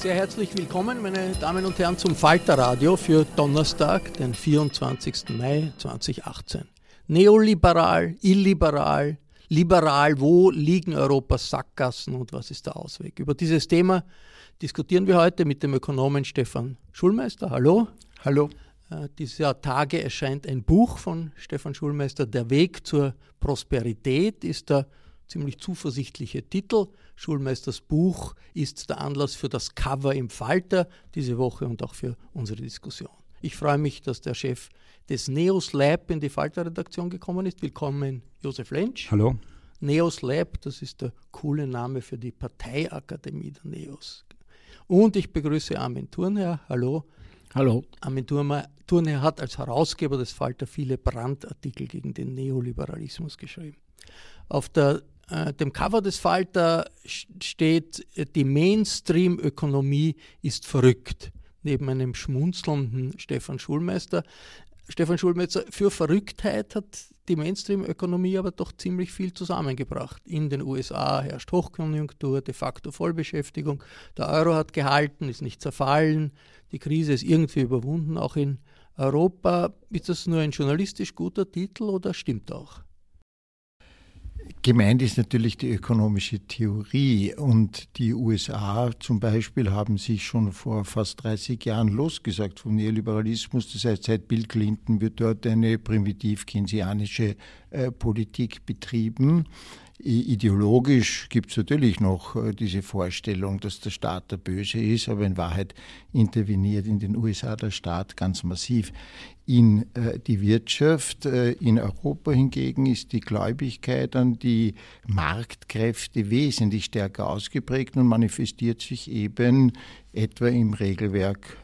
Sehr herzlich willkommen, meine Damen und Herren, zum Falter Radio für Donnerstag, den 24. Mai 2018. Neoliberal, illiberal, liberal, wo liegen Europas Sackgassen und was ist der Ausweg? Über dieses Thema diskutieren wir heute mit dem Ökonomen Stefan Schulmeister. Hallo. Hallo. Äh, dieser Tage erscheint ein Buch von Stefan Schulmeister, Der Weg zur Prosperität, ist der ziemlich zuversichtliche Titel. Schulmeisters Buch ist der Anlass für das Cover im Falter diese Woche und auch für unsere Diskussion. Ich freue mich, dass der Chef des Neos Lab in die Falter-Redaktion gekommen ist. Willkommen, Josef Lentsch. Hallo. Neos Lab, das ist der coole Name für die Parteiakademie der Neos. Und ich begrüße Armin Thurnherr. Hallo. Hallo. Armin Thurnherr hat als Herausgeber des Falter viele Brandartikel gegen den Neoliberalismus geschrieben. Auf der dem Cover des Falter steht, die Mainstream-Ökonomie ist verrückt. Neben einem schmunzelnden Stefan Schulmeister. Stefan Schulmeister, für Verrücktheit hat die Mainstream-Ökonomie aber doch ziemlich viel zusammengebracht. In den USA herrscht Hochkonjunktur, de facto Vollbeschäftigung. Der Euro hat gehalten, ist nicht zerfallen. Die Krise ist irgendwie überwunden, auch in Europa. Ist das nur ein journalistisch guter Titel oder stimmt auch? Gemeint ist natürlich die ökonomische Theorie und die USA zum Beispiel haben sich schon vor fast 30 Jahren losgesagt vom Neoliberalismus. Das heißt, seit Bill Clinton wird dort eine primitiv keynesianische äh, Politik betrieben. Ideologisch gibt es natürlich noch äh, diese Vorstellung, dass der Staat der Böse ist, aber in Wahrheit interveniert in den USA der Staat ganz massiv in äh, die Wirtschaft. Äh, in Europa hingegen ist die Gläubigkeit an die Marktkräfte wesentlich stärker ausgeprägt und manifestiert sich eben etwa im Regelwerk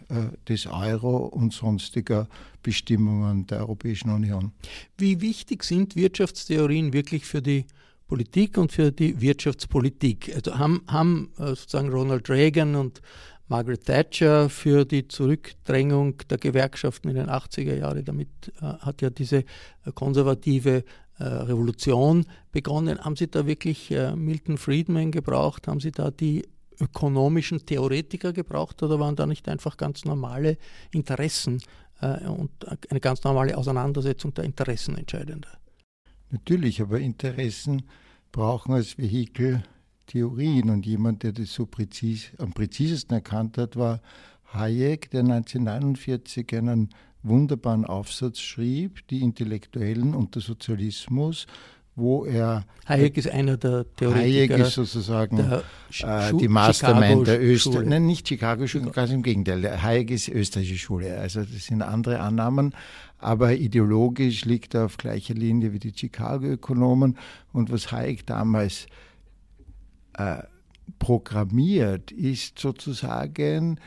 des Euro und sonstiger Bestimmungen der Europäischen Union. Wie wichtig sind Wirtschaftstheorien wirklich für die Politik und für die Wirtschaftspolitik. Also haben, haben äh, sozusagen Ronald Reagan und Margaret Thatcher für die Zurückdrängung der Gewerkschaften in den 80er Jahren, damit äh, hat ja diese äh, konservative Revolution begonnen. Haben Sie da wirklich Milton Friedman gebraucht? Haben Sie da die ökonomischen Theoretiker gebraucht oder waren da nicht einfach ganz normale Interessen und eine ganz normale Auseinandersetzung der Interessen entscheidender? Natürlich, aber Interessen brauchen als Vehikel Theorien. Und jemand, der das so präzis, am präzisesten erkannt hat, war Hayek, der 1949 einen wunderbaren Aufsatz schrieb, die Intellektuellen und der Sozialismus, wo er. Hayek ist einer der Theoretiker. Hayek ist sozusagen äh, die Mastermind der Österreich. Nein, nicht Chicago-Schule, ganz im Gegenteil. Hayek ist österreichische Schule. Also das sind andere Annahmen. Aber ideologisch liegt er auf gleicher Linie wie die Chicago-Ökonomen. Und was Hayek damals äh, programmiert, ist sozusagen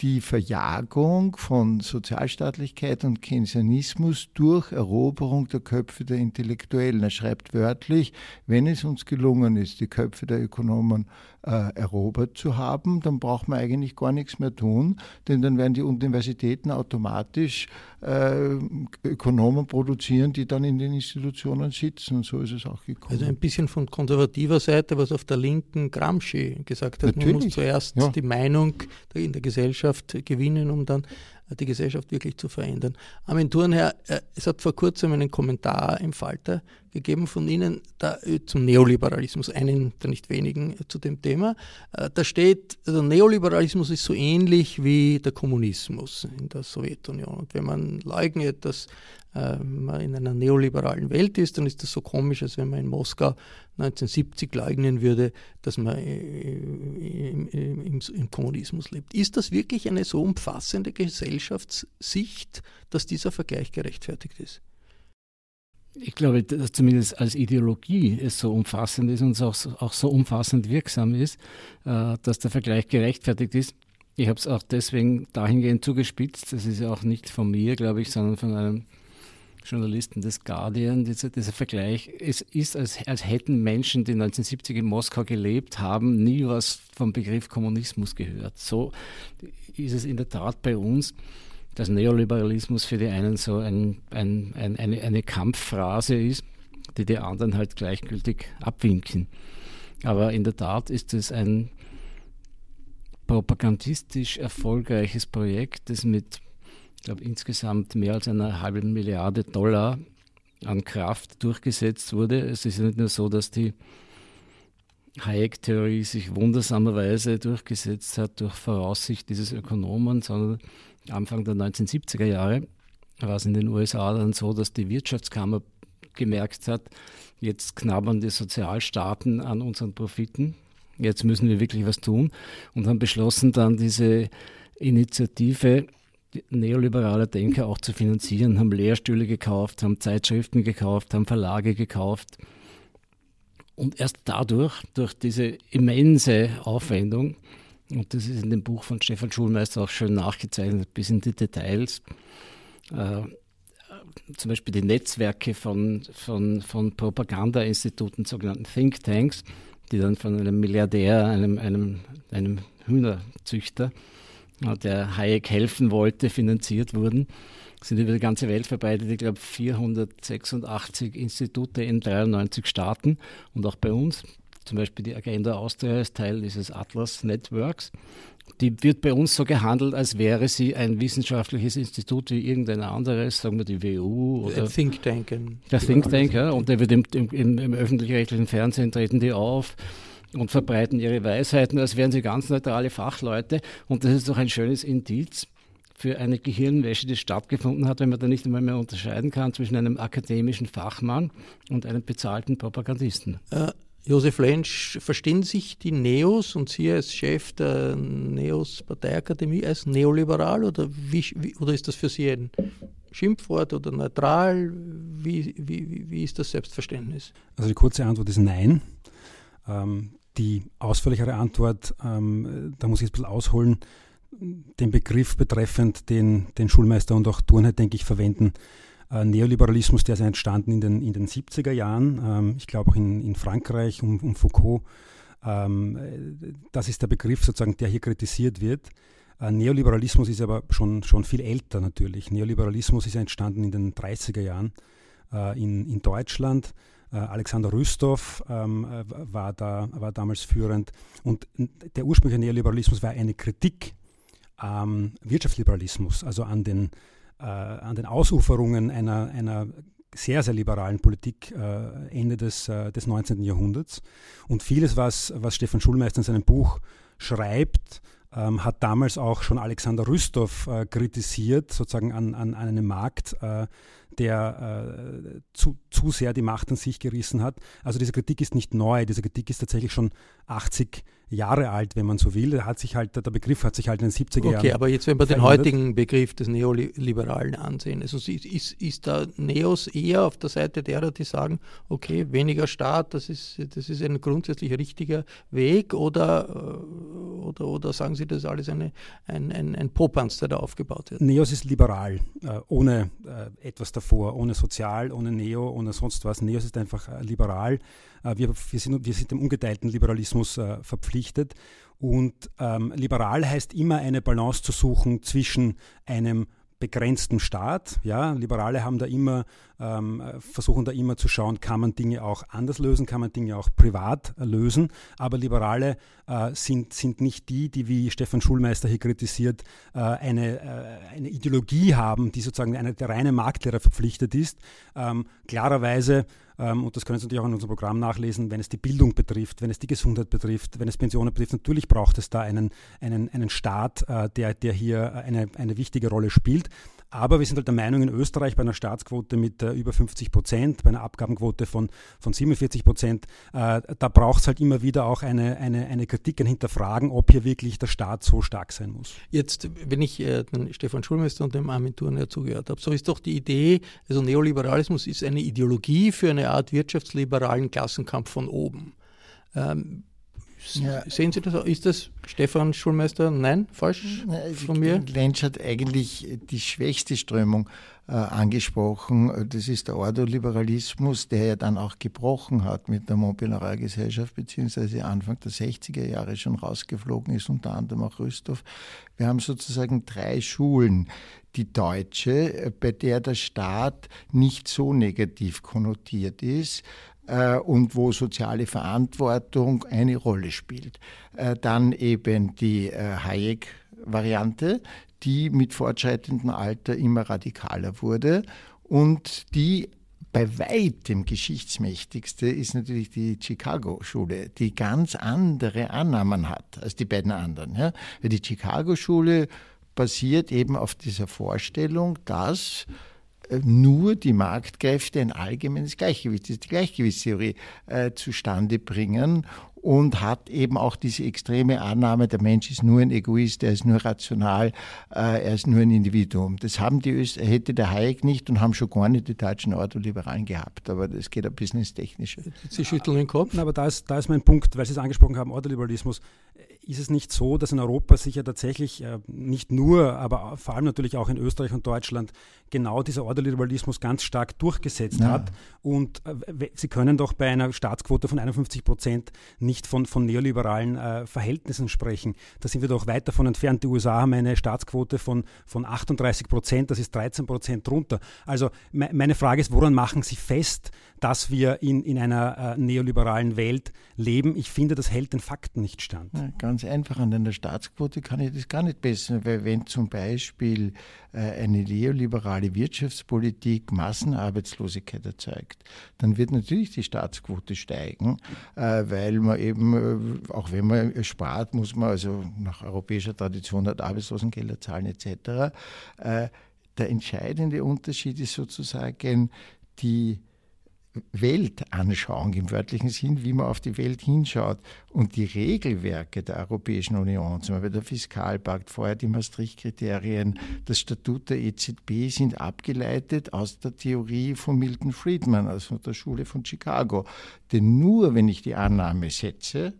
die Verjagung von Sozialstaatlichkeit und Keynesianismus durch Eroberung der Köpfe der Intellektuellen. Er schreibt wörtlich, wenn es uns gelungen ist, die Köpfe der Ökonomen äh, erobert zu haben, dann braucht man eigentlich gar nichts mehr tun, denn dann werden die Universitäten automatisch äh, Ökonomen produzieren, die dann in den Institutionen sitzen. Und so ist es auch gekommen. Also ein bisschen von konservativer Seite, was auf der linken Gramsci gesagt hat. Natürlich. Man muss zuerst ja. die Meinung in der Gesellschaft gewinnen, um dann die Gesellschaft wirklich zu verändern. Armin Thurnherr, äh, es hat vor kurzem einen Kommentar im Falter gegeben von Ihnen da, äh, zum Neoliberalismus, einen der nicht wenigen äh, zu dem Thema. Da steht, der Neoliberalismus ist so ähnlich wie der Kommunismus in der Sowjetunion. Und wenn man leugnet, dass man in einer neoliberalen Welt ist, dann ist das so komisch, als wenn man in Moskau 1970 leugnen würde, dass man im, im, im Kommunismus lebt. Ist das wirklich eine so umfassende Gesellschaftssicht, dass dieser Vergleich gerechtfertigt ist? Ich glaube, dass zumindest als Ideologie es so umfassend ist und auch, auch so umfassend wirksam ist, äh, dass der Vergleich gerechtfertigt ist. Ich habe es auch deswegen dahingehend zugespitzt. Das ist ja auch nicht von mir, glaube ich, sondern von einem Journalisten des Guardian, dieser, dieser Vergleich. Es ist, als, als hätten Menschen, die 1970 in Moskau gelebt haben, nie was vom Begriff Kommunismus gehört. So ist es in der Tat bei uns, dass Neoliberalismus für die einen so ein, ein, ein, eine, eine Kampfphrase ist, die die anderen halt gleichgültig abwinken. Aber in der Tat ist es ein propagandistisch erfolgreiches Projekt, das mit glaube, insgesamt mehr als einer halben Milliarde Dollar an Kraft durchgesetzt wurde. Es ist nicht nur so, dass die Hayek-Theorie sich wundersamerweise durchgesetzt hat durch Voraussicht dieses Ökonomen, sondern Anfang der 1970er Jahre war es in den USA dann so, dass die Wirtschaftskammer gemerkt hat, jetzt knabbern die Sozialstaaten an unseren Profiten, jetzt müssen wir wirklich was tun und haben beschlossen, dann diese Initiative neoliberale Denker auch zu finanzieren, haben Lehrstühle gekauft, haben Zeitschriften gekauft, haben Verlage gekauft. Und erst dadurch, durch diese immense Aufwendung, und das ist in dem Buch von Stefan Schulmeister auch schön nachgezeichnet, bis in die Details, äh, zum Beispiel die Netzwerke von, von, von Propagandainstituten, sogenannten Thinktanks, die dann von einem Milliardär, einem, einem, einem Hühnerzüchter, der Hayek helfen wollte, finanziert wurden, sind über die ganze Welt verbreitet. Ich glaube, 486 Institute in 93 Staaten und auch bei uns. Zum Beispiel die Agenda Austria ist Teil dieses Atlas Networks. Die wird bei uns so gehandelt, als wäre sie ein wissenschaftliches Institut wie irgendein anderes, sagen wir die WU oder der Think Tank. Der Think Tank, ja, und der wird im, im, im öffentlich-rechtlichen Fernsehen treten die auf und verbreiten ihre Weisheiten, als wären sie ganz neutrale Fachleute. Und das ist doch ein schönes Indiz für eine Gehirnwäsche, die stattgefunden hat, wenn man da nicht einmal mehr unterscheiden kann zwischen einem akademischen Fachmann und einem bezahlten Propagandisten. Äh, Josef Lensch, verstehen sich die Neos und Sie als Chef der Neos Parteiakademie als neoliberal oder, wie, wie, oder ist das für Sie ein Schimpfwort oder neutral? Wie, wie, wie ist das Selbstverständnis? Also die kurze Antwort ist nein. Ähm, die ausführlichere Antwort, ähm, da muss ich jetzt ein bisschen ausholen, den Begriff betreffend, den, den Schulmeister und auch Thurnheit, denke ich, verwenden. Äh, Neoliberalismus, der ist entstanden in den, in den 70er Jahren, ähm, ich glaube auch in, in Frankreich um, um Foucault. Ähm, das ist der Begriff sozusagen, der hier kritisiert wird. Äh, Neoliberalismus ist aber schon, schon viel älter natürlich. Neoliberalismus ist entstanden in den 30er Jahren äh, in, in Deutschland Alexander Rüstow ähm, äh, war, da, war damals führend. Und der ursprüngliche Neoliberalismus war eine Kritik am Wirtschaftsliberalismus, also an den, äh, an den Ausuferungen einer, einer sehr, sehr liberalen Politik äh, Ende des, äh, des 19. Jahrhunderts. Und vieles, was, was Stefan Schulmeister in seinem Buch schreibt, ähm, hat damals auch schon Alexander Rüstow äh, kritisiert, sozusagen an, an, an einem Markt, äh, der äh, zu, zu sehr die Macht an sich gerissen hat. Also diese Kritik ist nicht neu, diese Kritik ist tatsächlich schon 80 Jahre alt, wenn man so will. Hat sich halt, der Begriff hat sich halt in den 70er Jahren. Okay, aber jetzt, wenn wir den heutigen Begriff des Neoliberalen ansehen, also ist, ist da Neos eher auf der Seite derer, die sagen, okay, weniger Staat, das ist, das ist ein grundsätzlich richtiger Weg oder, oder, oder sagen Sie, das ist alles eine, ein, ein, ein Popanz, der da aufgebaut wird? Neos ist liberal, äh, ohne äh, etwas davor, ohne sozial, ohne Neo, ohne sonst was. Neos ist einfach äh, liberal. Äh, wir, wir, sind, wir sind dem ungeteilten Liberalismus äh, verpflichtet. Und ähm, liberal heißt immer eine Balance zu suchen zwischen einem begrenztem Staat. Ja, Liberale haben da immer, ähm, versuchen da immer zu schauen, kann man Dinge auch anders lösen, kann man Dinge auch privat lösen. Aber Liberale äh, sind, sind nicht die, die, wie Stefan Schulmeister hier kritisiert, äh, eine, äh, eine Ideologie haben, die sozusagen eine, der reine Marktlehrer verpflichtet ist. Ähm, klarerweise und das können Sie natürlich auch in unserem Programm nachlesen, wenn es die Bildung betrifft, wenn es die Gesundheit betrifft, wenn es Pensionen betrifft. Natürlich braucht es da einen, einen, einen Staat, äh, der, der hier eine, eine wichtige Rolle spielt. Aber wir sind halt der Meinung, in Österreich bei einer Staatsquote mit äh, über 50 Prozent, bei einer Abgabenquote von, von 47 Prozent, äh, da braucht es halt immer wieder auch eine, eine, eine Kritik, ein Hinterfragen, ob hier wirklich der Staat so stark sein muss. Jetzt, wenn ich äh, den Stefan Schulmeister und dem Armin Thurner zugehört habe, so ist doch die Idee, also Neoliberalismus ist eine Ideologie für eine Art wirtschaftsliberalen Klassenkampf von oben. Ähm, ja. Sehen Sie das? Ist das Stefan Schulmeister? Nein, falsch von mir? Lensch hat eigentlich die schwächste Strömung äh, angesprochen. Das ist der Ordoliberalismus, der ja dann auch gebrochen hat mit der Montpellier-Gesellschaft, beziehungsweise Anfang der 60er Jahre schon rausgeflogen ist, unter anderem auch Rüsthof. Wir haben sozusagen drei Schulen. Die deutsche, bei der der Staat nicht so negativ konnotiert ist, äh, und wo soziale Verantwortung eine Rolle spielt. Äh, dann eben die äh, Hayek-Variante, die mit fortschreitendem Alter immer radikaler wurde und die bei weitem geschichtsmächtigste ist natürlich die Chicago-Schule, die ganz andere Annahmen hat als die beiden anderen. Ja? Die Chicago-Schule basiert eben auf dieser Vorstellung, dass nur die Marktkräfte ein allgemeines Gleichgewicht, die Gleichgewichtstheorie, äh, zustande bringen und hat eben auch diese extreme Annahme, der Mensch ist nur ein Egoist, er ist nur rational, äh, er ist nur ein Individuum. Das haben die Öst hätte der Hayek nicht und haben schon gar nicht die deutschen Ordoliberalen gehabt, aber das geht ein bisschen ins Technische. Sie schütteln den Kopf. Aber da ist, da ist mein Punkt, weil Sie es angesprochen haben, Ordoliberalismus ist es nicht so, dass in Europa sich ja tatsächlich äh, nicht nur, aber vor allem natürlich auch in Österreich und Deutschland genau dieser Ordoliberalismus ganz stark durchgesetzt ja. hat. Und äh, Sie können doch bei einer Staatsquote von 51 Prozent nicht von, von neoliberalen äh, Verhältnissen sprechen. Da sind wir doch weit davon entfernt. Die USA haben eine Staatsquote von, von 38 Prozent, das ist 13 Prozent drunter. Also me meine Frage ist, woran machen Sie fest, dass wir in, in einer äh, neoliberalen Welt leben? Ich finde, das hält den Fakten nicht stand. Ja, ganz einfach, an einer Staatsquote kann ich das gar nicht besser, weil wenn zum Beispiel äh, eine neoliberale Wirtschaftspolitik Massenarbeitslosigkeit erzeugt, dann wird natürlich die Staatsquote steigen, äh, weil man eben, äh, auch wenn man spart, muss man also nach europäischer Tradition hat Arbeitslosengelder zahlen etc. Der entscheidende Unterschied ist sozusagen die Weltanschauung im wörtlichen Sinn, wie man auf die Welt hinschaut. Und die Regelwerke der Europäischen Union, zum Beispiel der Fiskalpakt, vorher die Maastricht-Kriterien, das Statut der EZB sind abgeleitet aus der Theorie von Milton Friedman, also der Schule von Chicago. Denn nur wenn ich die Annahme setze,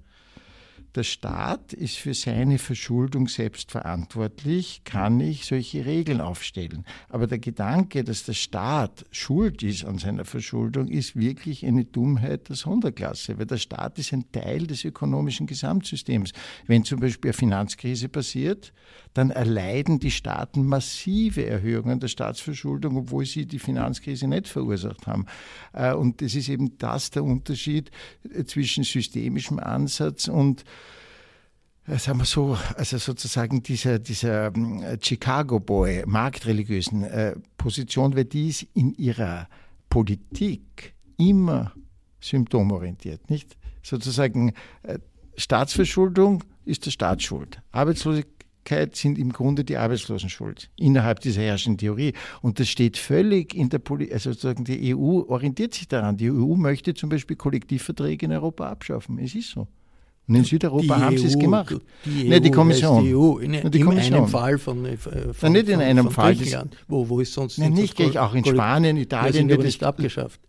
der Staat ist für seine Verschuldung selbst verantwortlich, kann ich solche Regeln aufstellen. Aber der Gedanke, dass der Staat schuld ist an seiner Verschuldung, ist wirklich eine Dummheit der Sonderklasse, weil der Staat ist ein Teil des ökonomischen Gesamtsystems. Wenn zum Beispiel eine Finanzkrise passiert, dann erleiden die Staaten massive Erhöhungen der Staatsverschuldung, obwohl sie die Finanzkrise nicht verursacht haben. Äh, und das ist eben das der Unterschied äh, zwischen systemischem Ansatz und äh, sagen wir so, also sozusagen dieser, dieser ähm, Chicago Boy, marktreligiösen Position, weil die ist in ihrer Politik immer symptomorientiert, nicht? Sozusagen Staatsverschuldung ist der Staat schuld. Arbeitslosigkeit sind im Grunde die Arbeitslosen schuld innerhalb dieser herrschenden Theorie. Und das steht völlig in der Politik, also sozusagen die EU orientiert sich daran. Die EU möchte zum Beispiel Kollektivverträge in Europa abschaffen. Es ist so. Und in Südeuropa die haben sie es e gemacht. Die, EU, Nein, die Kommission. Die EU. In, die in einem Fall von, äh, von, Nein, nicht in einem von Fall. Wo, wo ist sonst Nein, nicht, ich auch in Spanien, Italien wird es abgeschafft.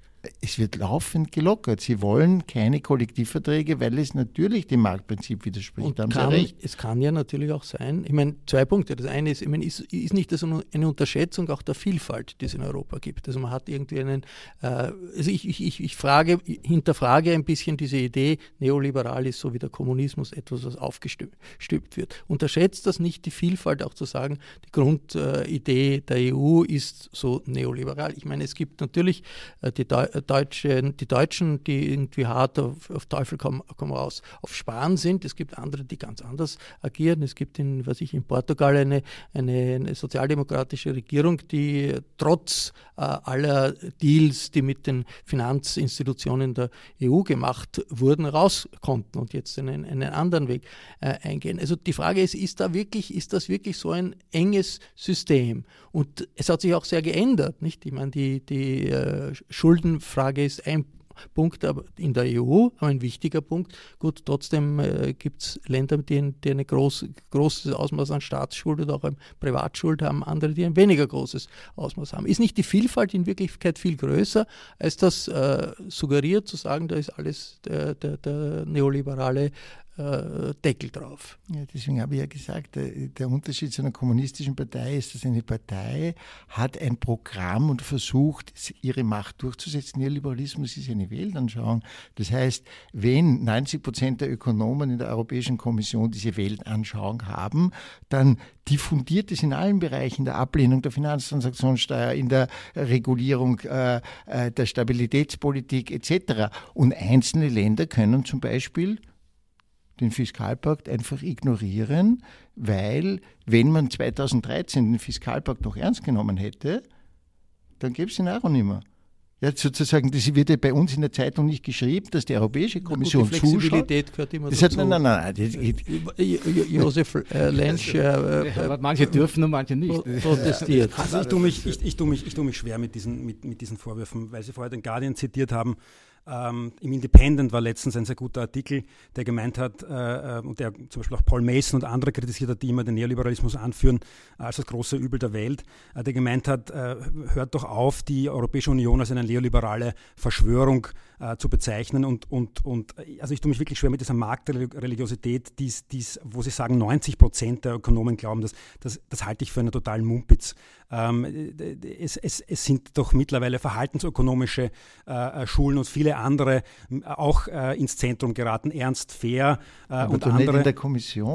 Es wird laufend gelockert. Sie wollen keine Kollektivverträge, weil es natürlich dem Marktprinzip widerspricht. Und kann, es kann ja natürlich auch sein, ich meine, zwei Punkte. Das eine ist, ich meine, ist, ist nicht das eine Unterschätzung auch der Vielfalt, die es in Europa gibt. Also man hat irgendwie einen, äh, also ich, ich, ich frage, hinterfrage ein bisschen diese Idee, neoliberal ist so wie der Kommunismus etwas, was aufgestülpt wird. Unterschätzt das nicht die Vielfalt, auch zu sagen, die Grundidee der EU ist so neoliberal. Ich meine, es gibt natürlich äh, die, Deutschen, die Deutschen, die irgendwie hart auf, auf Teufel komm, komm raus auf Sparen sind. Es gibt andere, die ganz anders agieren. Es gibt in, was ich, in Portugal eine, eine, eine sozialdemokratische Regierung, die trotz aller Deals, die mit den Finanzinstitutionen der EU gemacht wurden, raus konnten und jetzt einen, einen anderen Weg äh, eingehen. Also die Frage ist, ist da wirklich, ist das wirklich so ein enges System? Und es hat sich auch sehr geändert, nicht? Ich meine, die, die äh, Schuldenfrage ist ein Punkt in der EU, ein wichtiger Punkt. Gut, trotzdem äh, gibt es Länder, die, die ein groß, großes Ausmaß an Staatsschuld oder auch an Privatschuld haben, andere, die ein weniger großes Ausmaß haben. Ist nicht die Vielfalt in Wirklichkeit viel größer, als das äh, suggeriert, zu sagen, da ist alles der, der, der neoliberale Deckel drauf. Ja, deswegen habe ich ja gesagt, der, der, Unterschied zu einer kommunistischen Partei ist, dass eine Partei hat ein Programm und versucht, ihre Macht durchzusetzen. Ihr Liberalismus ist eine Weltanschauung. Das heißt, wenn 90 Prozent der Ökonomen in der Europäischen Kommission diese Weltanschauung haben, dann diffundiert es in allen Bereichen der Ablehnung der Finanztransaktionssteuer, in der Regulierung äh, äh der Stabilitätspolitik etc. Und einzelne Länder können zum Beispiel den Fiskalpakt einfach ignorieren, weil wenn man 2013 den Fiskalpakt noch ernst genommen hätte, dann gäbe es ihn auch nicht mehr. Ja, sozusagen, das wird ja bei uns in der Zeitung nicht geschrieben, dass die Europäische Kommission gut, die Flexibilität gehört immer das dazu. Hat, nein, nein, nein. Josef äh, Lensch. Äh, äh, manche dürfen und manche nicht. Protestiert. Also ich tue mich, ich, ich tue mich, ich tue mich schwer mit diesen, mit, mit diesen Vorwürfen, weil Sie vorher den Guardian zitiert haben. Ähm, Im Independent war letztens ein sehr guter Artikel, der gemeint hat, äh, äh, und der zum Beispiel auch Paul Mason und andere kritisiert hat, die immer den Neoliberalismus anführen als das große Übel der Welt, äh, der gemeint hat, äh, hört doch auf, die Europäische Union als eine neoliberale Verschwörung äh, zu bezeichnen. Und, und, und also ich tue mich wirklich schwer mit dieser Marktreligiosität, die's, die's, wo sie sagen, 90 Prozent der Ökonomen glauben, das, das, das halte ich für einen totalen Mumpitz. Ähm, es, es, es sind doch mittlerweile verhaltensökonomische äh, Schulen und viele andere auch äh, ins Zentrum geraten. Ernst Fair äh, und andere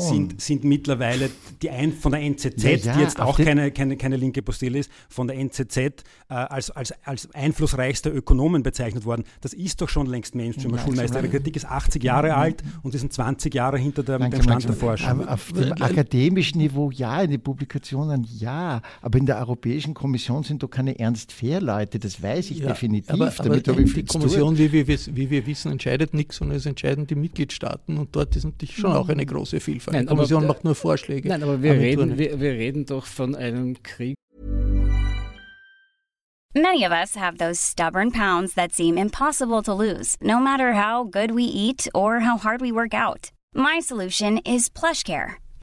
Sind, sind mittlerweile die ein, von der NZZ, ja, ja, die jetzt auch keine, keine, keine linke Postille ist, von der NZZ äh, als, als, als einflussreichste Ökonomen bezeichnet worden. Das ist doch schon längst Mainstream. Schulmeister der Kritik ist 80 Jahre alt und sie sind 20 Jahre hinter der, dem Stand der Forschung. Auf dem akademischen Niveau ja, in den Publikationen ja, aber in der Europäischen Kommission sind doch keine Ernst-Fair-Leute, das weiß ich ja, definitiv. Aber, aber Damit die Kommission, wie wir, wie wir wissen, entscheidet nichts, sondern es entscheiden die Mitgliedstaaten und dort ist natürlich schon auch eine große Vielfalt. Nein, die Kommission aber, macht nur Vorschläge. Nein, aber wir, reden, wir, wir reden doch von einem Krieg. Many of us have those stubborn pounds that seem impossible to lose, no matter how good we eat or how hard we work out. My solution is PlushCare.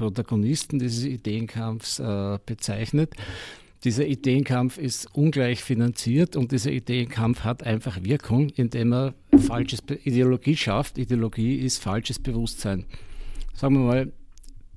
Protagonisten dieses Ideenkampfs äh, bezeichnet. Dieser Ideenkampf ist ungleich finanziert und dieser Ideenkampf hat einfach Wirkung, indem er falsches Be Ideologie schafft. Ideologie ist falsches Bewusstsein. Sagen wir mal,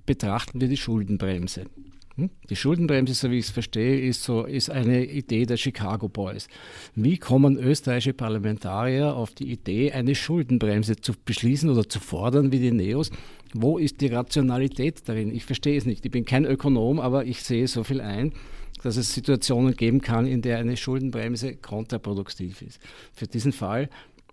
betrachten wir die Schuldenbremse. Hm? Die Schuldenbremse, so wie ich es verstehe, ist, so, ist eine Idee der Chicago Boys. Wie kommen österreichische Parlamentarier auf die Idee, eine Schuldenbremse zu beschließen oder zu fordern wie die Neos? Wo ist die Rationalität darin? Ich verstehe es nicht. Ich bin kein Ökonom, aber ich sehe so viel ein, dass es Situationen geben kann, in der eine Schuldenbremse kontraproduktiv ist. Für diesen Fall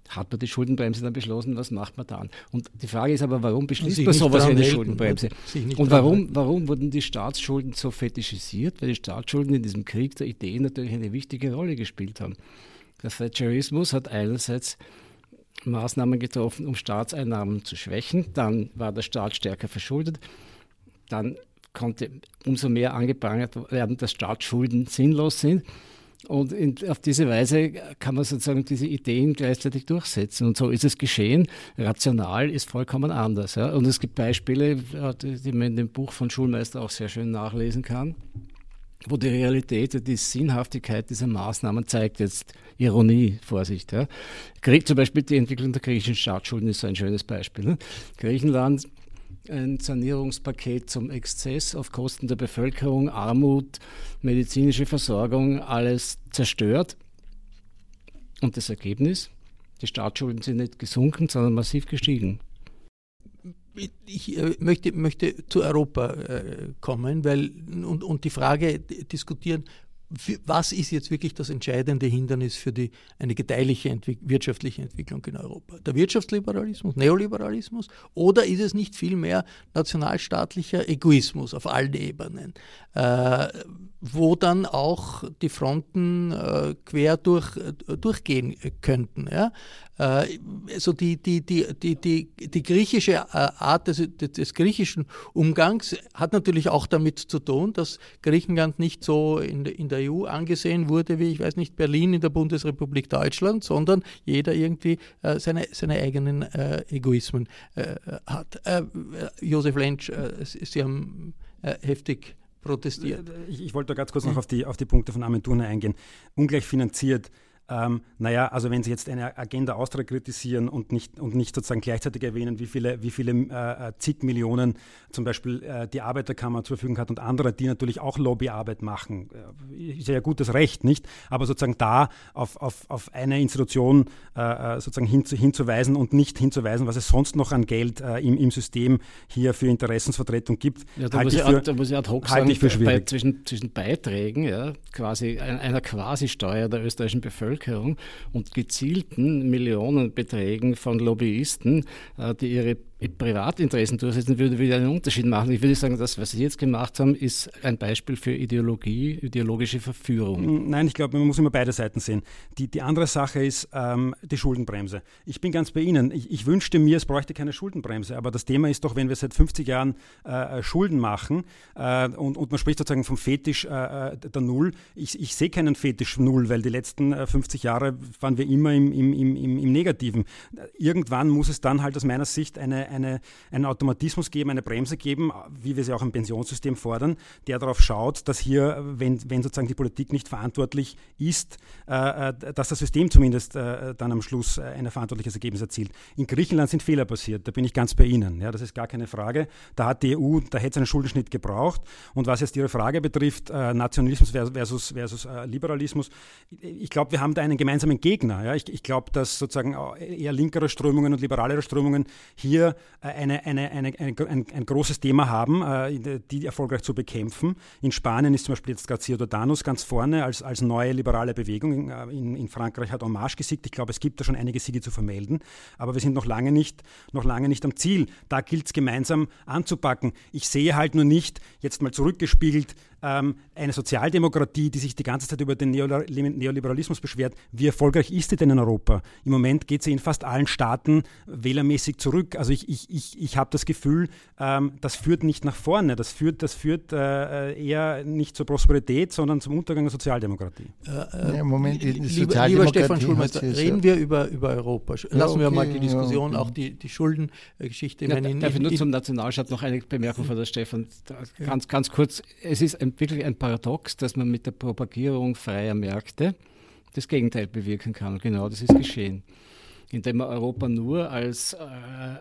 hat man die Schuldenbremse dann beschlossen, was macht man dann? Und die Frage ist aber, warum beschließt man sowas wie eine Schuldenbremse? Und warum, warum wurden die Staatsschulden so fetischisiert? Weil die Staatsschulden in diesem Krieg der Ideen natürlich eine wichtige Rolle gespielt haben. Der Thatcherismus hat einerseits Maßnahmen getroffen, um Staatseinnahmen zu schwächen. Dann war der Staat stärker verschuldet. Dann konnte umso mehr angeprangert werden, dass Staatsschulden sinnlos sind. Und in, auf diese Weise kann man sozusagen diese Ideen gleichzeitig durchsetzen. Und so ist es geschehen. Rational ist vollkommen anders. Ja. Und es gibt Beispiele, die man in dem Buch von Schulmeister auch sehr schön nachlesen kann, wo die Realität, die Sinnhaftigkeit dieser Maßnahmen zeigt. Jetzt Ironie, Vorsicht. Ja. Zum Beispiel die Entwicklung der griechischen Staatsschulden ist so ein schönes Beispiel. Ne. Griechenland ein Sanierungspaket zum Exzess auf Kosten der Bevölkerung, Armut, medizinische Versorgung, alles zerstört. Und das Ergebnis? Die Staatsschulden sind nicht gesunken, sondern massiv gestiegen. Ich äh, möchte, möchte zu Europa äh, kommen weil, und, und die Frage diskutieren, was ist jetzt wirklich das entscheidende Hindernis für die, eine gedeihliche Entwick wirtschaftliche Entwicklung in Europa? Der Wirtschaftsliberalismus, Neoliberalismus oder ist es nicht vielmehr nationalstaatlicher Egoismus auf allen Ebenen, äh, wo dann auch die Fronten äh, quer durch, äh, durchgehen könnten? Ja? also die, die, die, die, die, die griechische äh, Art des, des griechischen Umgangs hat natürlich auch damit zu tun, dass Griechenland nicht so in, in der EU angesehen wurde wie, ich weiß nicht, Berlin in der Bundesrepublik Deutschland, sondern jeder irgendwie äh, seine, seine eigenen äh, Egoismen äh, hat. Äh, Josef Lensch, Sie haben heftig protestiert. Ich, ich wollte da ganz kurz noch auf die, auf die Punkte von Armin Thurner eingehen. Ungleich finanziert ähm, naja, also wenn Sie jetzt eine Agenda Austria kritisieren und nicht, und nicht sozusagen gleichzeitig erwähnen, wie viele, wie viele äh, äh, zig Millionen zum Beispiel äh, die Arbeiterkammer zur Verfügung hat und andere, die natürlich auch Lobbyarbeit machen, äh, ist ja gutes Recht, nicht? Aber sozusagen da auf, auf, auf eine Institution äh, äh sozusagen hinzu, hinzuweisen und nicht hinzuweisen, was es sonst noch an Geld im, im System hier für Interessensvertretung gibt, ja, da halte ich, für, da muss ich ad hoc sagen, ich für schwierig. Bei, zwischen, zwischen Beiträgen, ja, quasi einer Quasi-Steuer der österreichischen Bevölkerung, Bevölkerung und gezielten Millionenbeträgen von Lobbyisten, äh, die ihre Privatinteressen durchsetzen, würde wieder einen Unterschied machen. Ich würde sagen, das, was Sie jetzt gemacht haben, ist ein Beispiel für Ideologie, ideologische Verführung. Nein, ich glaube, man muss immer beide Seiten sehen. Die, die andere Sache ist ähm, die Schuldenbremse. Ich bin ganz bei Ihnen. Ich, ich, wünschte mir, es bräuchte keine Schuldenbremse. Aber das Thema ist doch, wenn wir seit 50 Jahren äh, äh, Schulden machen äh, und, und, man spricht sozusagen vom Fetisch äh, äh der Null. Ich, ich sehe keinen Fetisch Null, weil die letzten 50 äh, Jahre waren wir immer im, im, im, im Negativen. Irgendwann muss es dann halt aus meiner Sicht eine eine, einen Automatismus geben, eine Bremse geben, wie wir sie auch im Pensionssystem fordern, der darauf schaut, dass hier, wenn, wenn sozusagen die Politik nicht verantwortlich ist, äh, äh dass das System zumindest äh, dann am Schluss äh, ein verantwortliches Ergebnis erzielt. In Griechenland sind Fehler passiert, da bin ich ganz bei Ihnen. Ja, das ist gar keine Frage. Da hat die EU, da hätte es einen Schuldenschnitt gebraucht. Und was jetzt Ihre Frage betrifft, äh, Nationalismus versus, versus äh, Liberalismus, ich glaube, wir haben da einen gemeinsamen Gegner. Ja? Ich, ich glaube, dass sozusagen eher linkere Strömungen und liberalere Strömungen hier eine, eine, eine, ein, ein, großes Thema haben, äh, die erfolgreich zu bekämpfen. In Spanien ist zum Beispiel jetzt Garcia Ciudadanos ganz vorne als, als neue liberale Bewegung. In, in Frankreich hat Hommage gesiegt. Ich glaube, es gibt da schon einige Siege zu vermelden, aber wir sind noch lange nicht, noch lange nicht am Ziel. Da gilt es gemeinsam anzupacken. Ich sehe halt nur nicht, jetzt mal zurückgespiegelt, ähm, eine Sozialdemokratie, die sich die ganze Zeit über den Neoliberalismus beschwert, wie erfolgreich ist sie denn in Europa? Im Moment geht sie in fast allen Staaten wählermäßig zurück. Also ich, ich, ich, ich habe das Gefühl, ähm, das führt nicht nach vorne, das führt, das führt äh, eher nicht zur Prosperität, sondern zum Untergang der Sozialdemokratie. Äh, ja, Moment, die lieber, lieber Stefan Schulmeister, reden wir über, über Europa. Lassen ja, okay, wir mal die Diskussion, ja, okay. auch die, die Schuldengeschichte. Ja, darf ich nur zum Nationalstaat noch eine Bemerkung von der Stefan? Ganz, ganz kurz. Es ist ein, wirklich ein Paradox, dass man mit der Propagierung freier Märkte das Gegenteil bewirken kann. Genau das ist geschehen indem man Europa nur als, äh,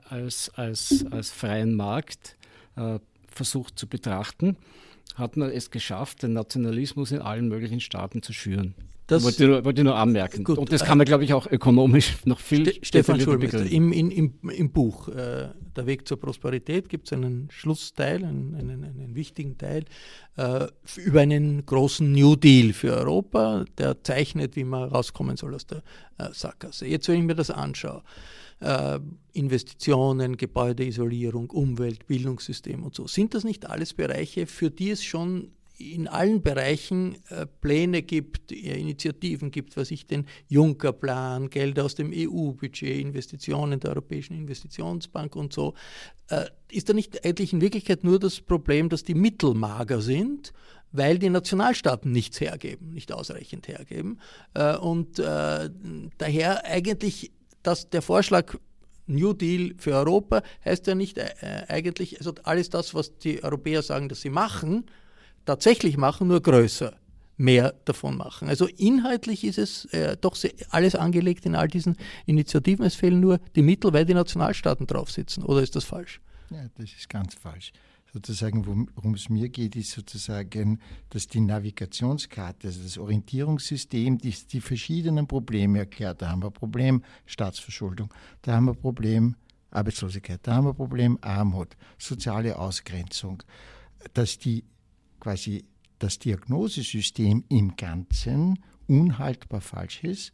als, als, als freien Markt äh, versucht zu betrachten, hat man es geschafft, den Nationalismus in allen möglichen Staaten zu schüren. Das wollte, nur, wollte nur anmerken. Gut, und das kann man, glaube ich, auch ökonomisch noch viel Ste Stefan Schulmeister, im, im, im Buch äh, Der Weg zur Prosperität gibt es einen Schlussteil, einen, einen, einen wichtigen Teil äh, über einen großen New Deal für Europa, der zeichnet, wie man rauskommen soll aus der äh, Sackgasse. Jetzt, wenn ich mir das anschaue, äh, Investitionen, Gebäudeisolierung, Umwelt, Bildungssystem und so, sind das nicht alles Bereiche, für die es schon in allen Bereichen äh, Pläne gibt, äh, Initiativen gibt, was ich den Juncker-Plan, Gelder aus dem EU-Budget, Investitionen der Europäischen Investitionsbank und so, äh, ist da nicht eigentlich in Wirklichkeit nur das Problem, dass die Mittel mager sind? weil die Nationalstaaten nichts hergeben, nicht ausreichend hergeben. Und daher eigentlich dass der Vorschlag New Deal für Europa heißt ja nicht eigentlich, also alles das, was die Europäer sagen, dass sie machen, tatsächlich machen, nur größer mehr davon machen. Also inhaltlich ist es äh, doch alles angelegt in all diesen Initiativen. Es fehlen nur die Mittel, weil die Nationalstaaten drauf sitzen. Oder ist das falsch? Ja, das ist ganz falsch sozusagen, worum es mir geht, ist sozusagen, dass die Navigationskarte, also das Orientierungssystem, die, die verschiedenen Probleme erklärt. Da haben wir Problem Staatsverschuldung, da haben wir Problem Arbeitslosigkeit, da haben wir Problem Armut, soziale Ausgrenzung, dass die quasi das Diagnosesystem im Ganzen unhaltbar falsch ist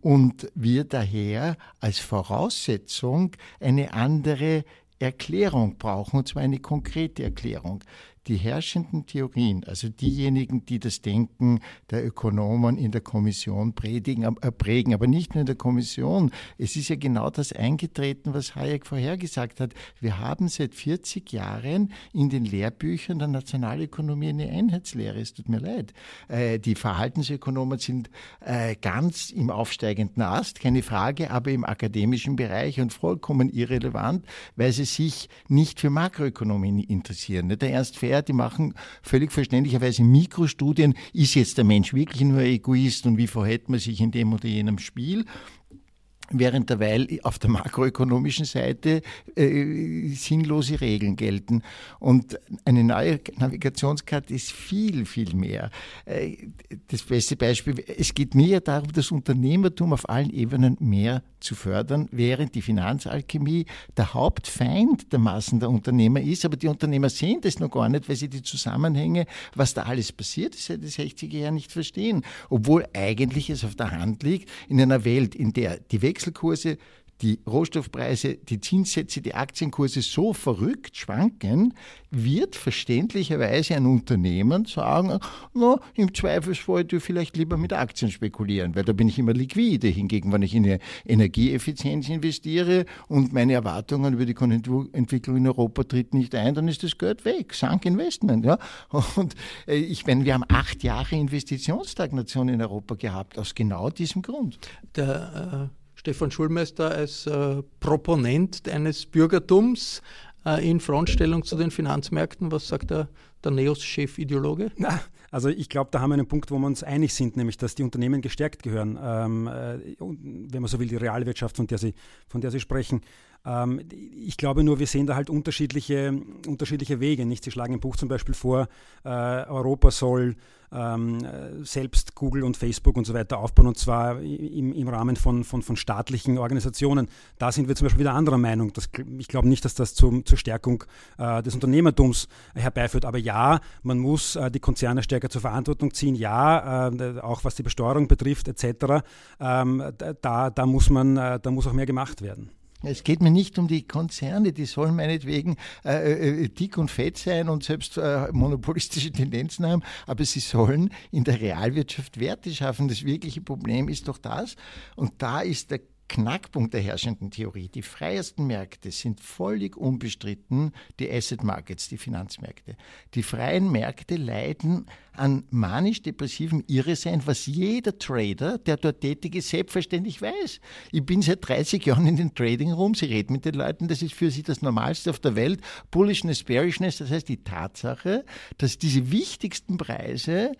und wir daher als Voraussetzung eine andere Erklärung brauchen, und zwar eine konkrete Erklärung die herrschenden Theorien, also diejenigen, die das Denken der Ökonomen in der Kommission predigen, äh, prägen, aber nicht nur in der Kommission. Es ist ja genau das eingetreten, was Hayek vorhergesagt hat. Wir haben seit 40 Jahren in den Lehrbüchern der Nationalökonomie eine Einheitslehre. Es tut mir leid. Äh, die Verhaltensökonomen sind äh, ganz im aufsteigenden Ast, keine Frage, aber im akademischen Bereich und vollkommen irrelevant, weil sie sich nicht für Makroökonomie interessieren. Der Ernst Fair die machen völlig verständlicherweise Mikrostudien, ist jetzt der Mensch wirklich nur Egoist und wie verhält man sich in dem oder jenem Spiel während derweil auf der makroökonomischen Seite äh, sinnlose Regeln gelten. Und eine neue Navigationskarte ist viel, viel mehr. Äh, das beste Beispiel, es geht mir darum, das Unternehmertum auf allen Ebenen mehr zu fördern, während die Finanzalchemie der Hauptfeind der Massen der Unternehmer ist. Aber die Unternehmer sehen das noch gar nicht, weil sie die Zusammenhänge, was da alles passiert ist, seit den 60er Jahren nicht verstehen. Obwohl eigentlich es auf der Hand liegt, in einer Welt, in der die Wechsel Wechselkurse die Rohstoffpreise, die Zinssätze, die Aktienkurse so verrückt schwanken, wird verständlicherweise ein Unternehmen sagen, no, im Zweifelsfall du vielleicht lieber mit Aktien spekulieren, weil da bin ich immer liquide. Hingegen, wenn ich in eine Energieeffizienz investiere und meine Erwartungen über die Konjunkturentwicklung in Europa tritt nicht ein, dann ist das Geld weg, Sunk Investment. Ja? Und äh, ich meine, wir haben acht Jahre Investitionsstagnation in Europa gehabt, aus genau diesem Grund. Der, äh Stefan Schulmeister als äh, Proponent eines Bürgertums äh, in Frontstellung zu den Finanzmärkten. Was sagt der, der NEOS-Chefideologe? Also ich glaube, da haben wir einen Punkt, wo wir uns einig sind, nämlich dass die Unternehmen gestärkt gehören. Ähm, äh, wenn man so will, die Realwirtschaft, von der Sie, von der Sie sprechen. Ähm, ich glaube nur, wir sehen da halt unterschiedliche, unterschiedliche Wege. Nicht? Sie schlagen im Buch zum Beispiel vor, äh, Europa soll ähm, selbst Google und Facebook und so weiter aufbauen und zwar im, im Rahmen von, von, von staatlichen Organisationen. Da sind wir zum Beispiel wieder anderer Meinung. Das, ich glaube nicht, dass das zum, zur Stärkung äh, des Unternehmertums herbeiführt. Aber ja, man muss äh, die Konzerne stärker zur Verantwortung ziehen. Ja, äh, auch was die Besteuerung betrifft etc. Ähm, da, da, muss man, äh, da muss auch mehr gemacht werden. Es geht mir nicht um die Konzerne, die sollen meinetwegen äh, äh, dick und fett sein und selbst äh, monopolistische Tendenzen haben, aber sie sollen in der Realwirtschaft Werte schaffen. Das wirkliche Problem ist doch das. Und da ist der Knackpunkt der herrschenden Theorie. Die freiesten Märkte sind völlig unbestritten die Asset Markets, die Finanzmärkte. Die freien Märkte leiden an manisch-depressivem Irresein, was jeder Trader, der dort tätig ist, selbstverständlich weiß. Ich bin seit 30 Jahren in den Trading Room, Sie reden mit den Leuten, das ist für sie das Normalste auf der Welt. Bullishness, Bearishness, das heißt die Tatsache, dass diese wichtigsten Preise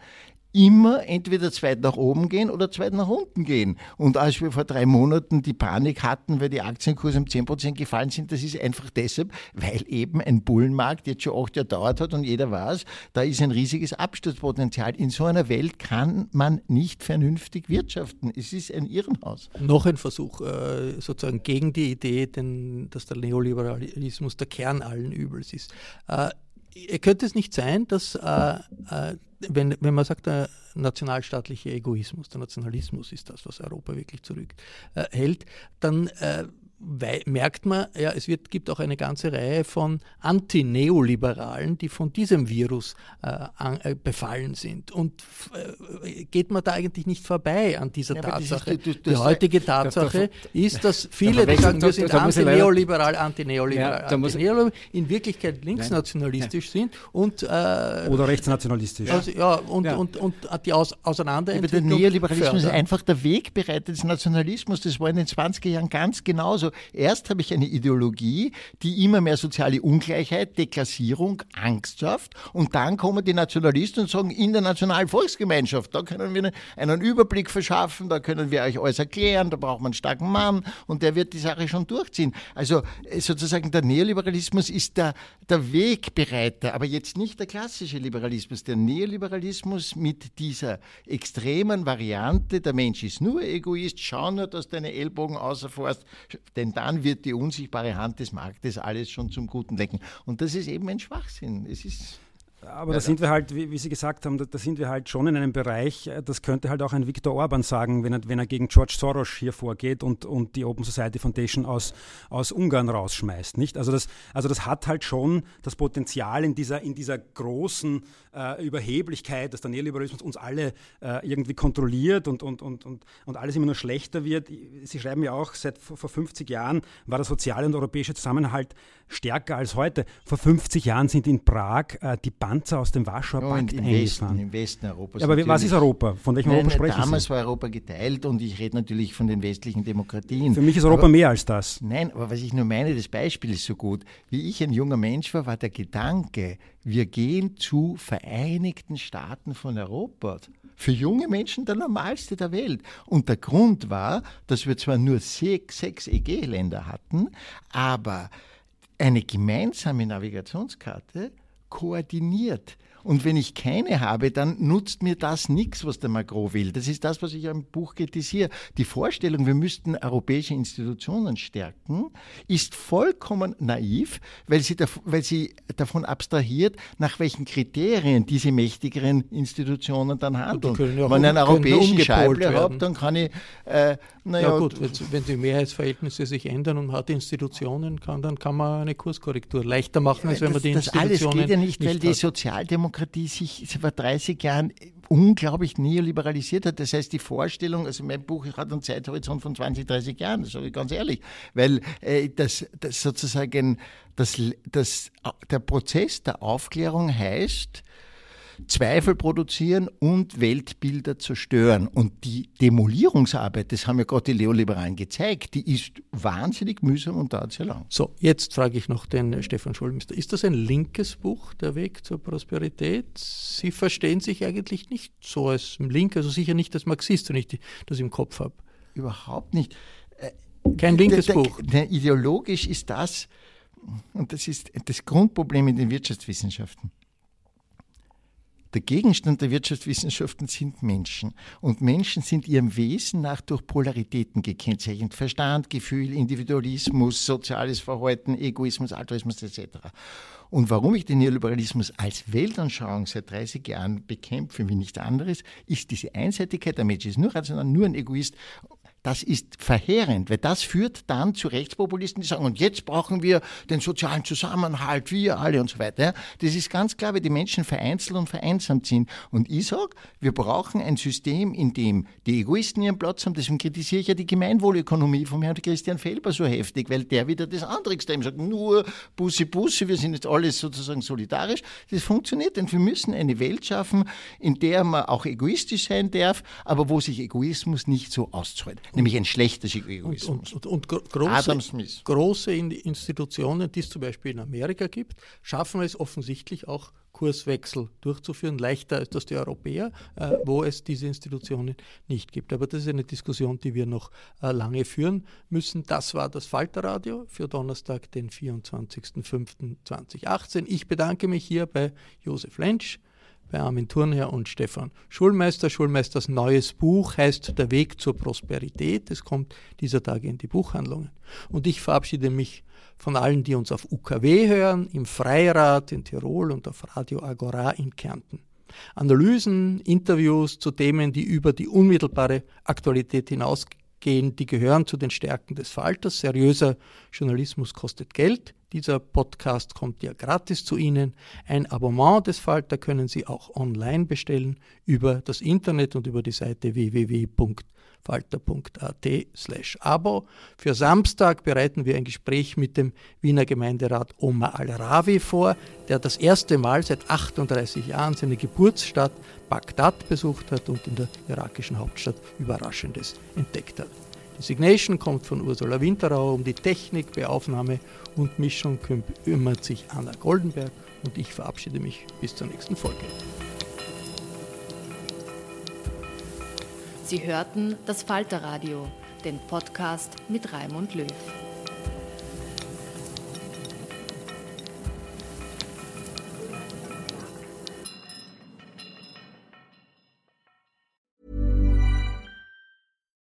immer entweder zweit nach oben gehen oder zweit nach unten gehen. Und als wir vor drei Monaten die Panik hatten, weil die Aktienkurse um 10% gefallen sind, das ist einfach deshalb, weil eben ein Bullenmarkt jetzt schon acht Jahre dauert hat und jeder weiß, da ist ein riesiges Absturzpotenzial. In so einer Welt kann man nicht vernünftig wirtschaften. Es ist ein Irrenhaus. Noch ein Versuch äh, sozusagen gegen die Idee, dass der Neoliberalismus der Kern allen Übels ist. Äh, könnte es nicht sein, dass, äh, äh, wenn, wenn man sagt, der nationalstaatliche Egoismus, der Nationalismus ist das, was Europa wirklich zurückhält, äh, dann äh, merkt man, ja, es wird, gibt auch eine ganze Reihe von Antineoliberalen, die von diesem Virus äh, an, äh, befallen sind. Und äh, geht man da eigentlich nicht vorbei an dieser ja, Tatsache? Ist, du, du, die heutige Tatsache da, ist, dass viele die sagen, wir sind antineoliberal, antineoliberal, ja, antineoliberal, in Wirklichkeit linksnationalistisch sind und äh, oder rechtsnationalistisch. Also, ja, und, ja. Und, und, und die Aus Auseinanderentwicklung. Aber der Neoliberalismus fördern. ist einfach der Wegbereiter des Nationalismus. Das war in den 20er Jahren ganz genauso. Erst habe ich eine Ideologie, die immer mehr soziale Ungleichheit, Deklassierung, Angst schafft. Und dann kommen die Nationalisten und sagen, in der nationalen Volksgemeinschaft, da können wir einen Überblick verschaffen, da können wir euch alles erklären, da braucht man einen starken Mann und der wird die Sache schon durchziehen. Also äh, sozusagen der Neoliberalismus ist der, der Wegbereiter, aber jetzt nicht der klassische Liberalismus. Der Neoliberalismus mit dieser extremen Variante, der Mensch ist nur Egoist, schau nur, dass deine Ellbogen außerfährst, denn dann wird die unsichtbare Hand des Marktes alles schon zum Guten lenken. Und das ist eben ein Schwachsinn. Es ist aber da sind wir halt, wie, wie, Sie gesagt haben, da, da, sind wir halt schon in einem Bereich, äh, das könnte halt auch ein Viktor Orban sagen, wenn er, wenn er gegen George Soros hier vorgeht und, und die Open Society Foundation aus, aus Ungarn rausschmeißt. Nicht? Also, das, also das hat halt schon das Potenzial in dieser, in dieser großen äh, Überheblichkeit, dass der Neoliberalismus uns alle äh, irgendwie kontrolliert und, und, und, und, und alles immer nur schlechter wird. Sie schreiben ja auch, seit vor 50 Jahren war der soziale und europäische Zusammenhalt stärker als heute. Vor 50 Jahren sind in Prag äh, die Panzer aus dem Warschauer ja, Pakt im Westen, Im Westen Europas. Aber natürlich. was ist Europa? Von welchem Nein, Europa sprechen damals Sie? war Europa geteilt und ich rede natürlich von den westlichen Demokratien. Für mich ist Europa aber, mehr als das. Nein, aber was ich nur meine, das Beispiel ist so gut. Wie ich ein junger Mensch war, war der Gedanke, wir gehen zu Vereinigten Staaten von Europa. Für junge Menschen der normalste der Welt. Und der Grund war, dass wir zwar nur sechs, sechs EG-Länder hatten, aber eine gemeinsame Navigationskarte koordiniert und wenn ich keine habe, dann nutzt mir das nichts, was der Macron will. Das ist das, was ich im Buch kritisiere. Die Vorstellung, wir müssten europäische Institutionen stärken, ist vollkommen naiv, weil sie, weil sie davon abstrahiert, nach welchen Kriterien diese mächtigeren Institutionen dann handeln. Ja wenn ich einen europäischen Scheible habe, dann kann ich. Äh, naja, ja, gut, wenn die Mehrheitsverhältnisse sich ändern und man hat Institutionen, kann, dann kann man eine Kurskorrektur leichter machen, als wenn man die das Institutionen. Das alles geht ja nicht, nicht weil hat. die Sozialdemokratie Demokratie sich vor 30 Jahren unglaublich neoliberalisiert hat. Das heißt, die Vorstellung, also mein Buch hat einen Zeithorizont von 20, 30 Jahren, das sage ich ganz ehrlich, weil äh, das, das sozusagen das, das, der Prozess der Aufklärung heißt, Zweifel produzieren und Weltbilder zerstören. Und die Demolierungsarbeit, das haben ja gerade die Neoliberalen gezeigt, die ist wahnsinnig mühsam und dauert sehr lang. So, jetzt frage ich noch den Stefan Schulmeister. Ist das ein linkes Buch, Der Weg zur Prosperität? Sie verstehen sich eigentlich nicht so als Link, also sicher nicht als Marxist, wenn ich das im Kopf habe. Überhaupt nicht. Äh, Kein linkes Buch. Der, ideologisch ist das, und das ist das Grundproblem in den Wirtschaftswissenschaften. Der Gegenstand der Wirtschaftswissenschaften sind Menschen. Und Menschen sind ihrem Wesen nach durch Polaritäten gekennzeichnet. Verstand, Gefühl, Individualismus, soziales Verhalten, Egoismus, Altruismus etc. Und warum ich den Neoliberalismus als Weltanschauung seit 30 Jahren bekämpfe, wie nichts anderes, ist diese Einseitigkeit. Der Mensch ist nur rational, nur ein Egoist das ist verheerend, weil das führt dann zu Rechtspopulisten, die sagen, und jetzt brauchen wir den sozialen Zusammenhalt, wir alle und so weiter. Das ist ganz klar, weil die Menschen vereinzelt und vereinsamt sind. Und ich sage, wir brauchen ein System, in dem die Egoisten ihren Platz haben. Deswegen kritisiere ich ja die Gemeinwohlökonomie von Herrn Christian Felber so heftig, weil der wieder das andere Extrem sagt, nur Bussi Bussi, wir sind jetzt alles sozusagen solidarisch. Das funktioniert, denn wir müssen eine Welt schaffen, in der man auch egoistisch sein darf, aber wo sich Egoismus nicht so auszahlt nämlich ein schlechter Egoismus. Und, und, und große, große Institutionen, die es zum Beispiel in Amerika gibt, schaffen es offensichtlich auch Kurswechsel durchzuführen, leichter als das die Europäer, äh, wo es diese Institutionen nicht gibt. Aber das ist eine Diskussion, die wir noch äh, lange führen müssen. Das war das Falterradio für Donnerstag, den 24.05.2018. Ich bedanke mich hier bei Josef Lentsch bei Armin Thurnherr und Stefan Schulmeister. Schulmeisters neues Buch heißt Der Weg zur Prosperität. Es kommt dieser Tage in die Buchhandlungen. Und ich verabschiede mich von allen, die uns auf UKW hören, im Freirad in Tirol und auf Radio Agora in Kärnten. Analysen, Interviews zu Themen, die über die unmittelbare Aktualität hinausgehen gehen, die gehören zu den Stärken des Falters. Seriöser Journalismus kostet Geld. Dieser Podcast kommt ja gratis zu Ihnen. Ein Abonnement des Falter können Sie auch online bestellen über das Internet und über die Seite www.falter.at slash abo. Für Samstag bereiten wir ein Gespräch mit dem Wiener Gemeinderat Omar Al-Rawi vor, der das erste Mal seit 38 Jahren seine Geburtsstadt Bagdad besucht hat und in der irakischen Hauptstadt Überraschendes entdeckt hat. Die Signation kommt von Ursula Winterauer, um die Technik, Beaufnahme und Mischung kümmert sich Anna Goldenberg und ich verabschiede mich bis zur nächsten Folge. Sie hörten das Falterradio, den Podcast mit Raimund Löw.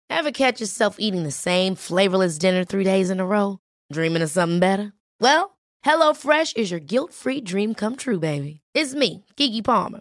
Ever catch yourself eating the same flavorless dinner three days in a row? Dreaming of something better? Well, HelloFresh is your guilt-free dream come true, baby. It's me, Kiki Palmer.